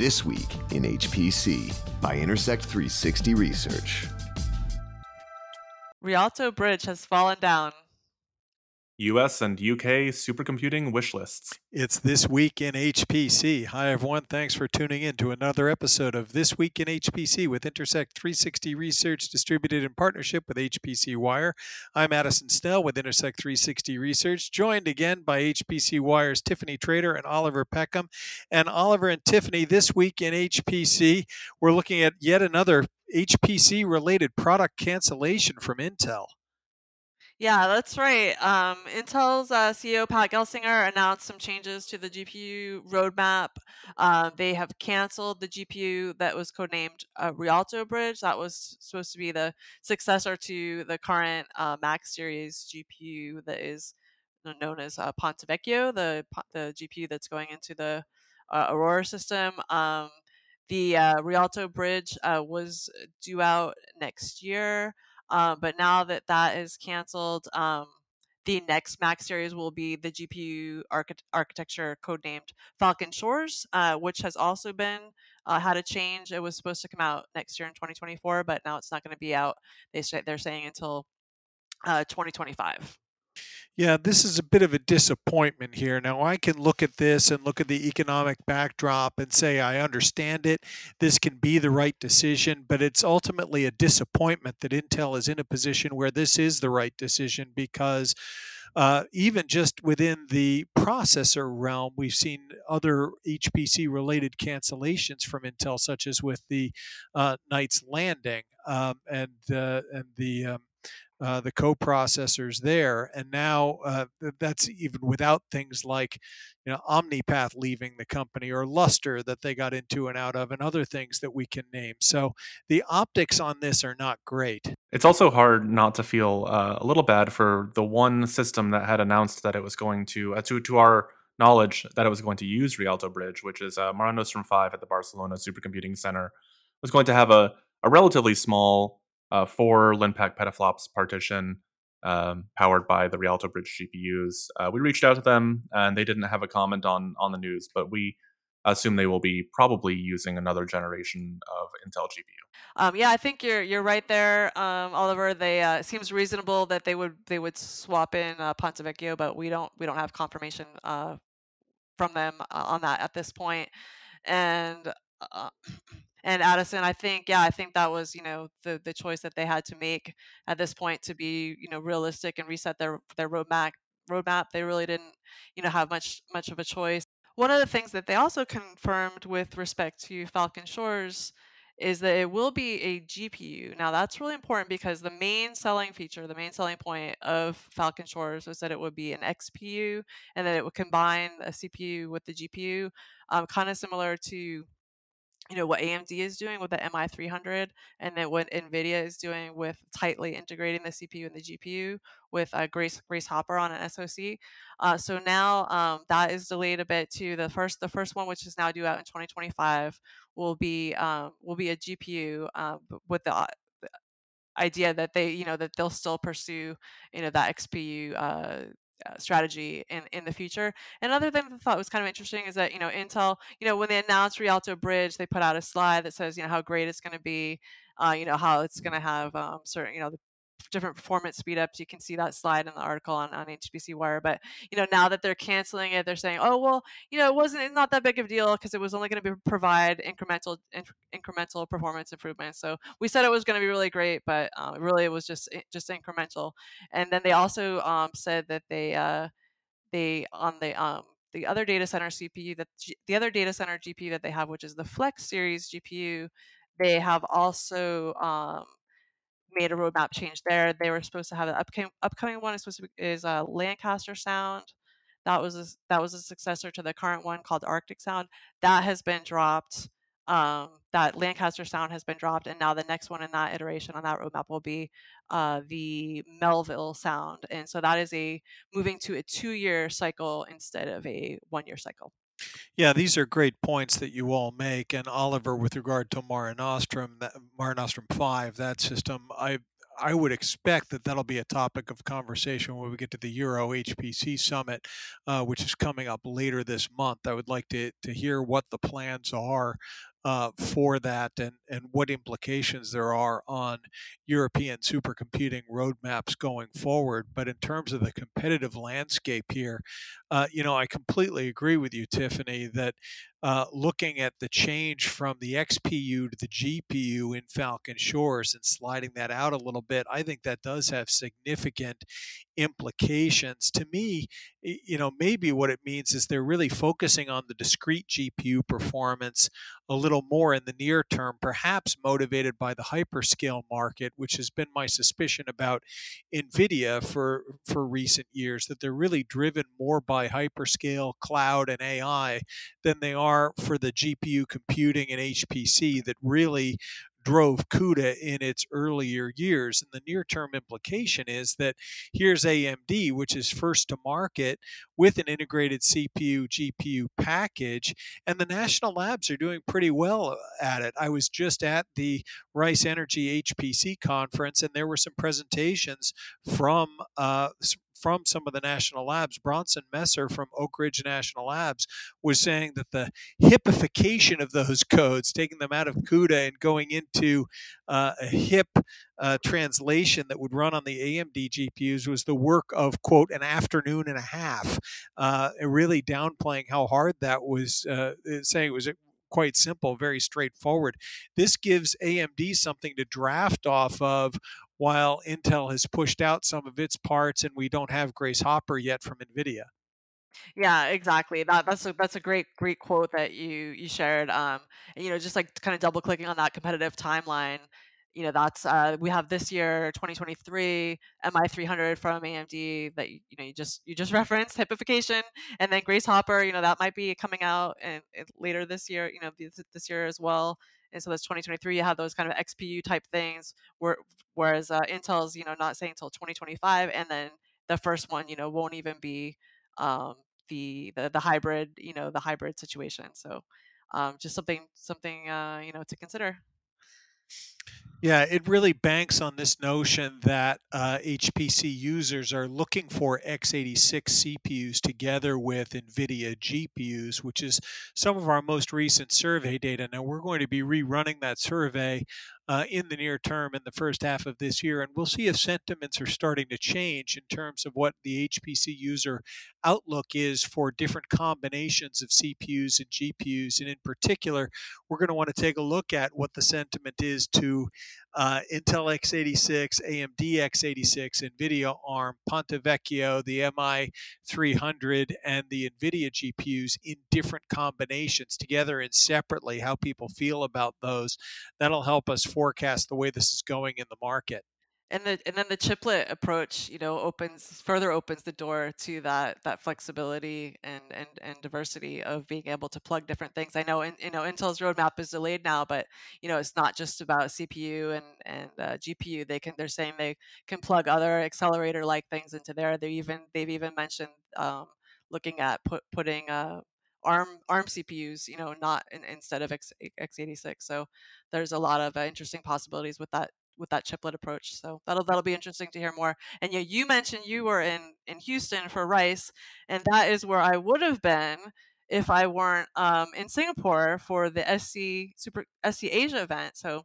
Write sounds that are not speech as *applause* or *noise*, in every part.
This Week in HPC by Intersect 360 Research. Rialto Bridge has fallen down. US and UK supercomputing wish lists. It's This Week in HPC. Hi, everyone. Thanks for tuning in to another episode of This Week in HPC with Intersect 360 Research, distributed in partnership with HPC Wire. I'm Addison Snell with Intersect 360 Research, joined again by HPC Wire's Tiffany Trader and Oliver Peckham. And Oliver and Tiffany, this week in HPC, we're looking at yet another HPC related product cancellation from Intel. Yeah, that's right. Um, Intel's uh, CEO Pat Gelsinger announced some changes to the GPU roadmap. Uh, they have canceled the GPU that was codenamed uh, Rialto Bridge. That was supposed to be the successor to the current uh, Max series GPU that is known as uh, Ponte Vecchio, the the GPU that's going into the uh, Aurora system. Um, the Rialto Bridge was due out next year. Um, but now that that is canceled, um, the next Max series will be the GPU archi- architecture codenamed Falcon Shores, uh, which has also been uh, had a change. It was supposed to come out next year in 2024, but now it's not going to be out. They say they're saying until uh, 2025. Yeah, this is a bit of a disappointment here. Now, I can look at this and look at the economic backdrop and say, I understand it. This can be the right decision, but it's ultimately a disappointment that Intel is in a position where this is the right decision because uh, even just within the processor realm, we've seen other HPC related cancellations from Intel, such as with the uh, Knights Landing um, and, uh, and the um, uh, the co-processors there, and now uh, that's even without things like you know Omnipath leaving the company or Lustre that they got into and out of, and other things that we can name. So the optics on this are not great. It's also hard not to feel uh, a little bad for the one system that had announced that it was going to, uh, to to our knowledge, that it was going to use Rialto Bridge, which is uh, Mare Nostrum 5 at the Barcelona Supercomputing Center, was going to have a, a relatively small uh, four Linpack petaflops partition um, powered by the Rialto Bridge GPUs. Uh, we reached out to them and they didn't have a comment on on the news, but we assume they will be probably using another generation of Intel GPU. Um, yeah, I think you're you're right there, um, Oliver. They uh, it seems reasonable that they would they would swap in uh, Ponte Vecchio, but we don't we don't have confirmation uh, from them uh, on that at this point. And uh, and Addison, I think, yeah, I think that was, you know, the the choice that they had to make at this point to be, you know, realistic and reset their their roadmap. Roadmap. They really didn't, you know, have much much of a choice. One of the things that they also confirmed with respect to Falcon Shores is that it will be a GPU. Now that's really important because the main selling feature, the main selling point of Falcon Shores was that it would be an XPU and that it would combine a CPU with the GPU, um, kind of similar to you know what AMD is doing with the MI300, and then what NVIDIA is doing with tightly integrating the CPU and the GPU with uh, Grace Grace Hopper on an SoC. Uh, so now um, that is delayed a bit to the first the first one, which is now due out in 2025, will be um, will be a GPU um, with the idea that they you know that they'll still pursue you know that XPU uh, strategy in in the future. Another thing that I thought was kind of interesting is that you know Intel, you know, when they announced Rialto Bridge, they put out a slide that says you know how great it's going to be, uh, you know how it's going to have um, certain you know the different performance speed ups. You can see that slide in the article on, on HPC Wire. But you know, now that they're canceling it, they're saying, oh well, you know, it wasn't it's not that big of a deal because it was only going to provide incremental in, incremental performance improvements. So we said it was going to be really great, but uh, really it was just just incremental. And then they also um, said that they uh, they on the um, the other data center CPU that the other data center GPU that they have, which is the Flex series GPU, they have also um, made a roadmap change there. They were supposed to have an upcoming upcoming one is supposed to be, is uh, Lancaster Sound. That was a, that was a successor to the current one called Arctic Sound. That has been dropped. Um, that Lancaster Sound has been dropped, and now the next one in that iteration on that roadmap will be uh, the Melville Sound, and so that is a moving to a two-year cycle instead of a one-year cycle. Yeah, these are great points that you all make. And Oliver, with regard to Mare Nostrum, Mare Nostrum 5, that system, I I would expect that that'll be a topic of conversation when we get to the Euro HPC summit, uh, which is coming up later this month. I would like to, to hear what the plans are uh, for that and, and what implications there are on European supercomputing roadmaps going forward. But in terms of the competitive landscape here, uh, you know, I completely agree with you, Tiffany, that uh, looking at the change from the XPU to the GPU in Falcon Shores and sliding that out a little bit, I think that does have significant implications. To me, you know, maybe what it means is they're really focusing on the discrete GPU performance a little more in the near term, perhaps motivated by the hyperscale market, which has been my suspicion about NVIDIA for, for recent years, that they're really driven more by hyperscale, cloud, and AI than they are for the GPU computing and HPC that really drove CUDA in its earlier years. And the near term implication is that here's AMD, which is first to market with an integrated CPU GPU package, and the national labs are doing pretty well at it. I was just at the Rice Energy HPC conference, and there were some presentations from uh, from some of the national labs. Bronson Messer from Oak Ridge National Labs was saying that the hipification of those *laughs* codes, taking them out of CUDA and going into uh, a HIP uh, translation that would run on the AMD GPUs, was the work of, quote, an afternoon and a half, uh, really downplaying how hard that was, uh, saying it was quite simple, very straightforward. This gives AMD something to draft off of while Intel has pushed out some of its parts and we don't have Grace Hopper yet from NVIDIA. Yeah, exactly. That that's a that's a great great quote that you you shared. Um, and, you know, just like kind of double clicking on that competitive timeline. You know, that's uh, we have this year 2023 MI300 from AMD that you, know you just you just *laughs* referenced HIPification, and then Grace Hopper. You know, that might be coming out later this year. You know, this, this year as well and so that's 2023 you have those kind of xpu type things where, whereas uh, intel's you know not saying until 2025 and then the first one you know won't even be um, the, the the hybrid you know the hybrid situation. So um, just something something uh, you know to consider yeah, it really banks on this notion that uh, HPC users are looking for x86 CPUs together with NVIDIA GPUs, which is some of our most recent survey data. Now, we're going to be rerunning that survey uh, in the near term in the first half of this year. And we'll see if sentiments are starting to change in terms of what the HPC user outlook is for different combinations of CPUs and GPUs. And in particular, we're going to want to take a look at what the sentiment is to uh, Intel x86, AMD x86, NVIDIA ARM, Ponte Vecchio, the MI300, and the NVIDIA GPUs in different combinations together and separately, how people feel about those. That'll help us forecast the way this is going in the market and the and then the chiplet approach you know opens further opens the door to that that flexibility and and and diversity of being able to plug different things. I know in, you know intel's roadmap is delayed now but you know it's not just about cpu and and uh, gpu they can they're saying they can plug other accelerator like things into there. They even they've even mentioned um, looking at put, putting uh, ARM ARM CPUs, you know, not in, instead of X, x86. So there's a lot of uh, interesting possibilities with that with that chiplet approach. So that'll that'll be interesting to hear more. And yeah, you mentioned you were in in Houston for Rice, and that is where I would have been if I weren't um, in Singapore for the SC Super SC Asia event. So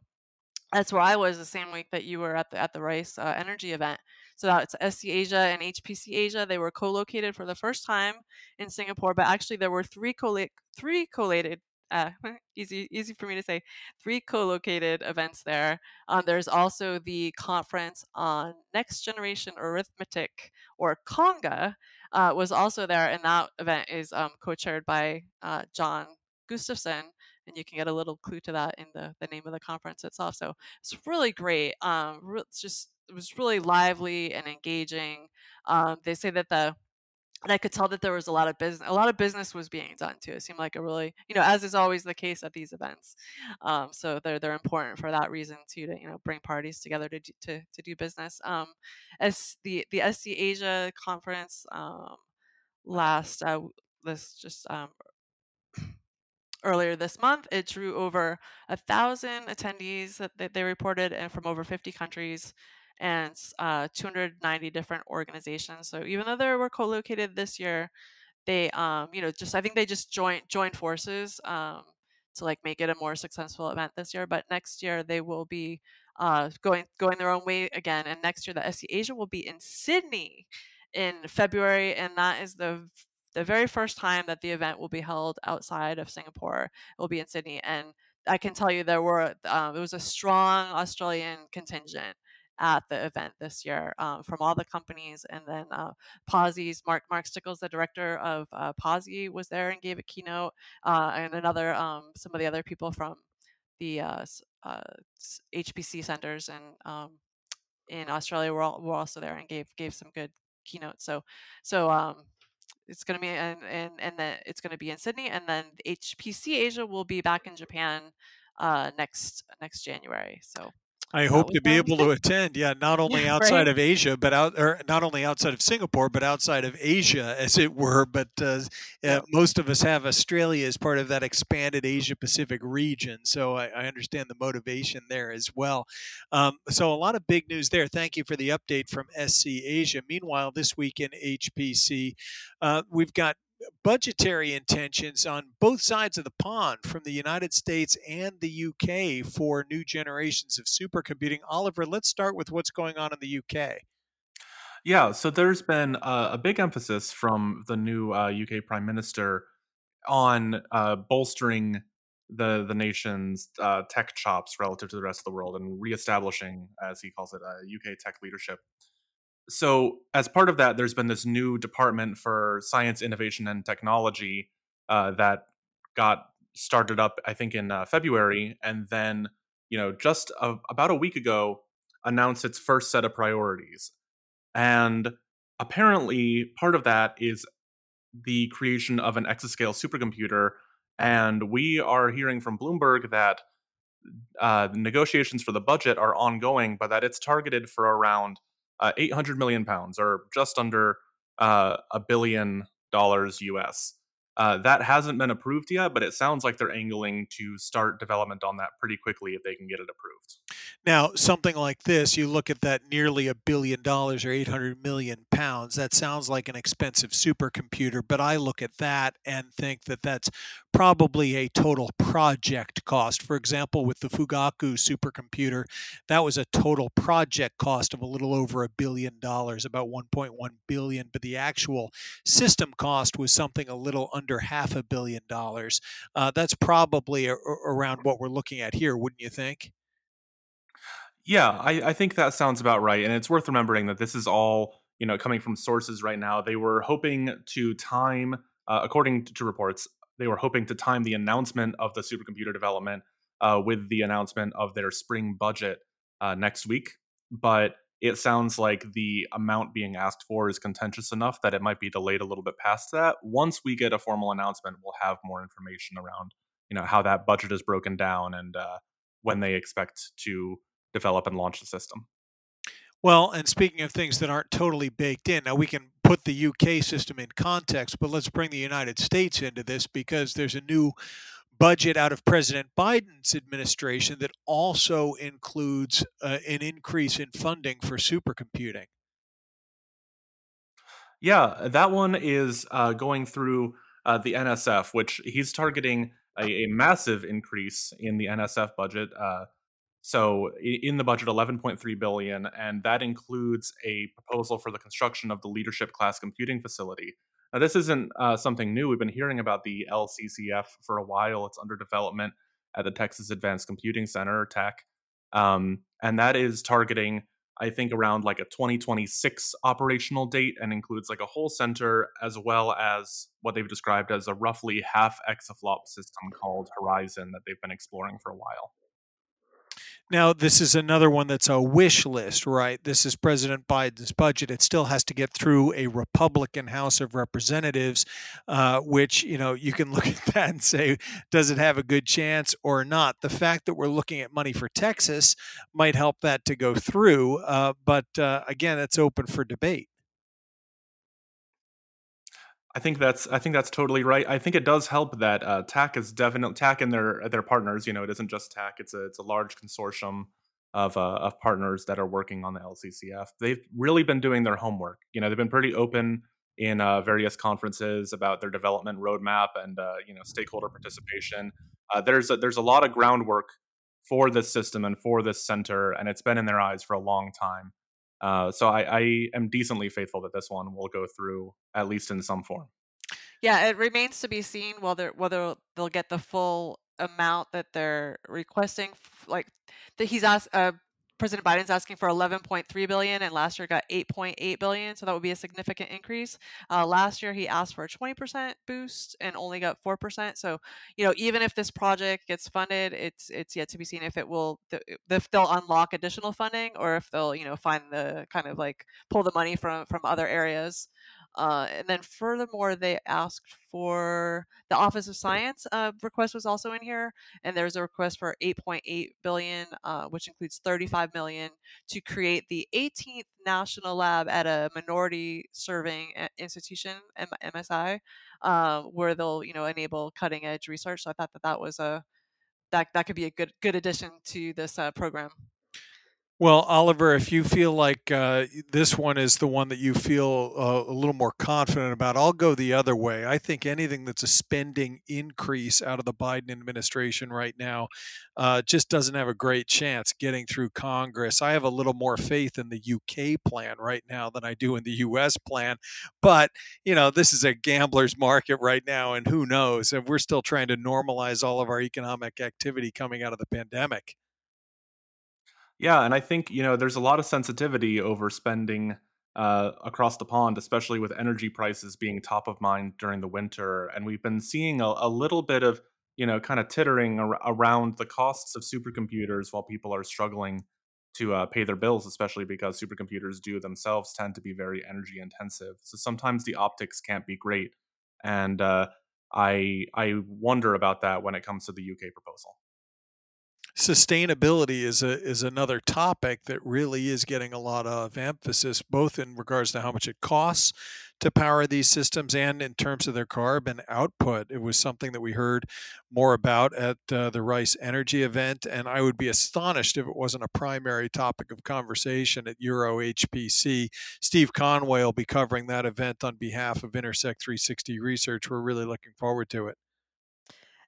that's where I was the same week that you were at the at the Rice uh, Energy event. So that's SC Asia and HPC Asia. They were co-located for the first time in Singapore, but actually there were three co three collated uh, *laughs* easy easy for me to say three co-located events there. Um, there's also the conference on next generation arithmetic or CoNGA uh, was also there and that event is um, co-chaired by uh, john gustafson and you can get a little clue to that in the, the name of the conference itself. So it's really great. Um, it's just it was really lively and engaging. Um, they say that the and I could tell that there was a lot of business. A lot of business was being done too. It seemed like a really, you know, as is always the case at these events. Um, so they're they're important for that reason too, to you know bring parties together to to to do business. Um, as the the SC Asia conference um, last uh, this just um, *clears throat* earlier this month, it drew over a thousand attendees that, that they reported, and from over 50 countries and uh, 290 different organizations. So even though they were co-located this year, they um, you know just I think they just joined joined forces um, to like make it a more successful event this year. But next year they will be uh, going going their own way again, and next year the SC Asia will be in Sydney in February, and that is the the very first time that the event will be held outside of Singapore. It will be in Sydney, and I can tell you there were um, it was a strong Australian contingent at the event this year um, from all the companies. And then uh, Pawsey's Mark Mark Stickells, the director of uh, Pawsey, was there and gave a keynote, uh, and another um, some of the other people from the uh, uh, HPC centers and um, in Australia were, all, were also there and gave gave some good keynotes. So so um, it's going to be and and and then it's going to be in Sydney, and then HPC Asia will be back in Japan uh, next next January. So I hope to be able to attend. Yeah, not only *laughs* Yeah, outside right. of Asia, but out or not only outside of Singapore, but outside of Asia, as it were. But uh, uh, most of us have Australia as part of that expanded Asia Pacific region, so I, I understand the motivation there as well. Um, so a lot of big news there. Thank you for the update from SC Asia. Meanwhile, this week in HPC, uh, we've got budgetary intentions on both sides of the pond from the United States and the UK for new generations of supercomputing. Oliver, let's start with what's going on in the UK. Yeah, so there's been uh, a big emphasis from the new uh, UK Prime Minister on uh, bolstering the the nation's uh, tech chops relative to the rest of the world and reestablishing, as he calls it, uh, UK tech leadership. So, as part of that, there's been this new department for science, innovation, and technology uh, that got started up, I think, in uh, February, and then, you know, just a, about a week ago, announced its first set of priorities. And apparently, part of that is the creation of an exascale supercomputer. And we are hearing from Bloomberg that uh, negotiations for the budget are ongoing, but that it's targeted for around uh, 800 million pounds, or just under uh, a billion dollars US. Uh, that hasn't been approved yet, but it sounds like they're angling to start development on that pretty quickly if they can get it approved. Now, something like this, you look at that nearly a billion dollars or 800 million pounds, that sounds like an expensive supercomputer, but I look at that and think that that's probably a total project cost. For example, with the Fugaku supercomputer, that was a total project cost of a little over a billion dollars, about 1.1 billion, but the actual system cost was something a little under half a billion dollars. Uh, that's probably a, around what we're looking at here, wouldn't you think? Yeah, I, I think that sounds about right. And it's worth remembering that this is all, you know, coming from sources right now. They were hoping to time, uh, according to reports, they were hoping to time the announcement of the supercomputer development uh, with the announcement of their spring budget uh, next week. But it sounds like the amount being asked for is contentious enough that it might be delayed a little bit past that. Once we get a formal announcement, we'll have more information around, you know, how that budget is broken down and uh, when they expect to develop and launch the system. Well, and speaking of things that aren't totally baked in, now we can put the UK system in context, but let's bring the United States into this because there's a new budget out of President Biden's administration that also includes uh, an increase in funding for supercomputing. Yeah, that one is uh, going through uh, the NSF, which he's targeting a, a, massive increase in the NSF budget. Uh, so in the budget, 11.3 billion, and that includes a proposal for the construction of the leadership class computing facility. Now, this isn't uh, something new. We've been hearing about the LCCF for a while. It's under development at the Texas Advanced Computing Center, TACC, um, and that is targeting, I think, around like a 2026 operational date, and includes like a whole center as well as what they've described as a roughly half exaflop system called Horizon that they've been exploring for a while. Now, this is another one that's a wish list, right? This is President Biden's budget. It still has to get through a Republican House of Representatives, uh, which, you know, you can *laughs* look at that and say, does it have a good chance or not? The fact that we're looking at money for Texas might help that to go through. Uh, but uh, again, it's open for debate. I think that's I think that's totally right. I think it does help that uh, TACC is definitely TACC and their their partners. You know, it isn't just TACC; it's a it's a large consortium of uh, of partners that are working on the LCCF. They've really been doing their homework. You know, they've been pretty open in uh, various conferences about their development roadmap and uh, you know stakeholder participation. Uh, there's a, there's a lot of groundwork for this system and for this center, and it's been in their eyes for a long time. Uh, so I, I am decently faithful that this one will go through at least in some form. Yeah, it remains to be seen whether whether they'll get the full amount that they're requesting. Like that he's asked, uh, President Biden's asking for 11.3 billion, and last year got 8.8 billion, so that would be a significant increase. Uh, last year he asked for a 20% boost and only got 4%. So, you know, even if this project gets funded, it's it's yet to be seen if it will if they'll unlock additional funding or if they'll you know find the kind of like pull the money from from other areas. Uh, and then furthermore, they asked for the Office of Science uh, request was also in here, and there's a request for 8.8 billion, uh, which includes 35 million to create the 18th national lab at a minority serving institution, MSI, uh, where they'll you know enable cutting edge research. So I thought that that was a that that could be a good good addition to this uh, program. Well, Oliver, if you feel like uh, this one is the one that you feel uh, a little more confident about, I'll go the other way. I think anything that's a spending increase out of the Biden administration right now uh, just doesn't have a great chance getting through Congress. I have a little more faith in the UK plan right now than I do in the US plan. But, you know, this is a gambler's market right now, and who knows? And we're still trying to normalize all of our economic activity coming out of the pandemic. Yeah, and I think you know there's a lot of sensitivity over spending uh, across the pond, especially with energy prices being top of mind during the winter, and we've been seeing a, a little bit of you know kind of tittering ar- around the costs of supercomputers while people are struggling to uh, pay their bills, especially because supercomputers do themselves tend to be very energy intensive. So sometimes the optics can't be great, and uh, I I wonder about that when it comes to the UK proposal sustainability is a is another topic that really is getting a lot of emphasis, both in regards to how much it costs to power these systems and in terms of their carbon output. It was something that we heard more about at uh, the Rice Energy event, and I would be astonished if it wasn't a primary topic of conversation at Euro HPC. Steve Conway will be covering that event on behalf of Intersect 360 Research. We're really looking forward to it.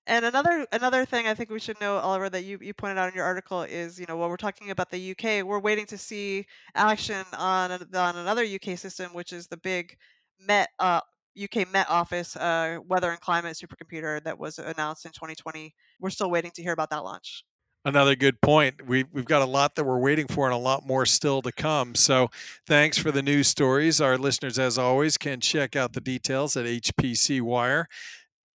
And another another thing I think we should know, Oliver, that you, you pointed out in your article is, you know, when we're talking about the UK, we're waiting to see action on on another UK system, which is the big Met uh, UK Met Office uh, weather and climate supercomputer that was announced in 2020. We're still waiting to hear about that launch. Another good point. We, we've got a lot that we're waiting for and a lot more still to come. So, thanks for the news stories. Our listeners, as always, can check out the details at HPC Wire.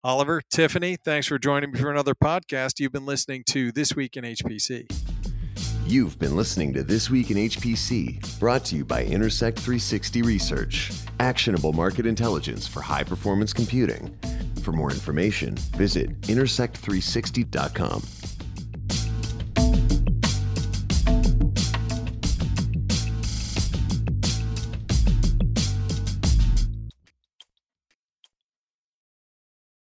Oliver, Tiffany, thanks for joining me for another podcast. You've been listening to This Week in HPC. You've been listening to This Week in HPC, brought to you by Intersect 360 Research, actionable market intelligence for high performance computing. For more information, visit intersect360.com.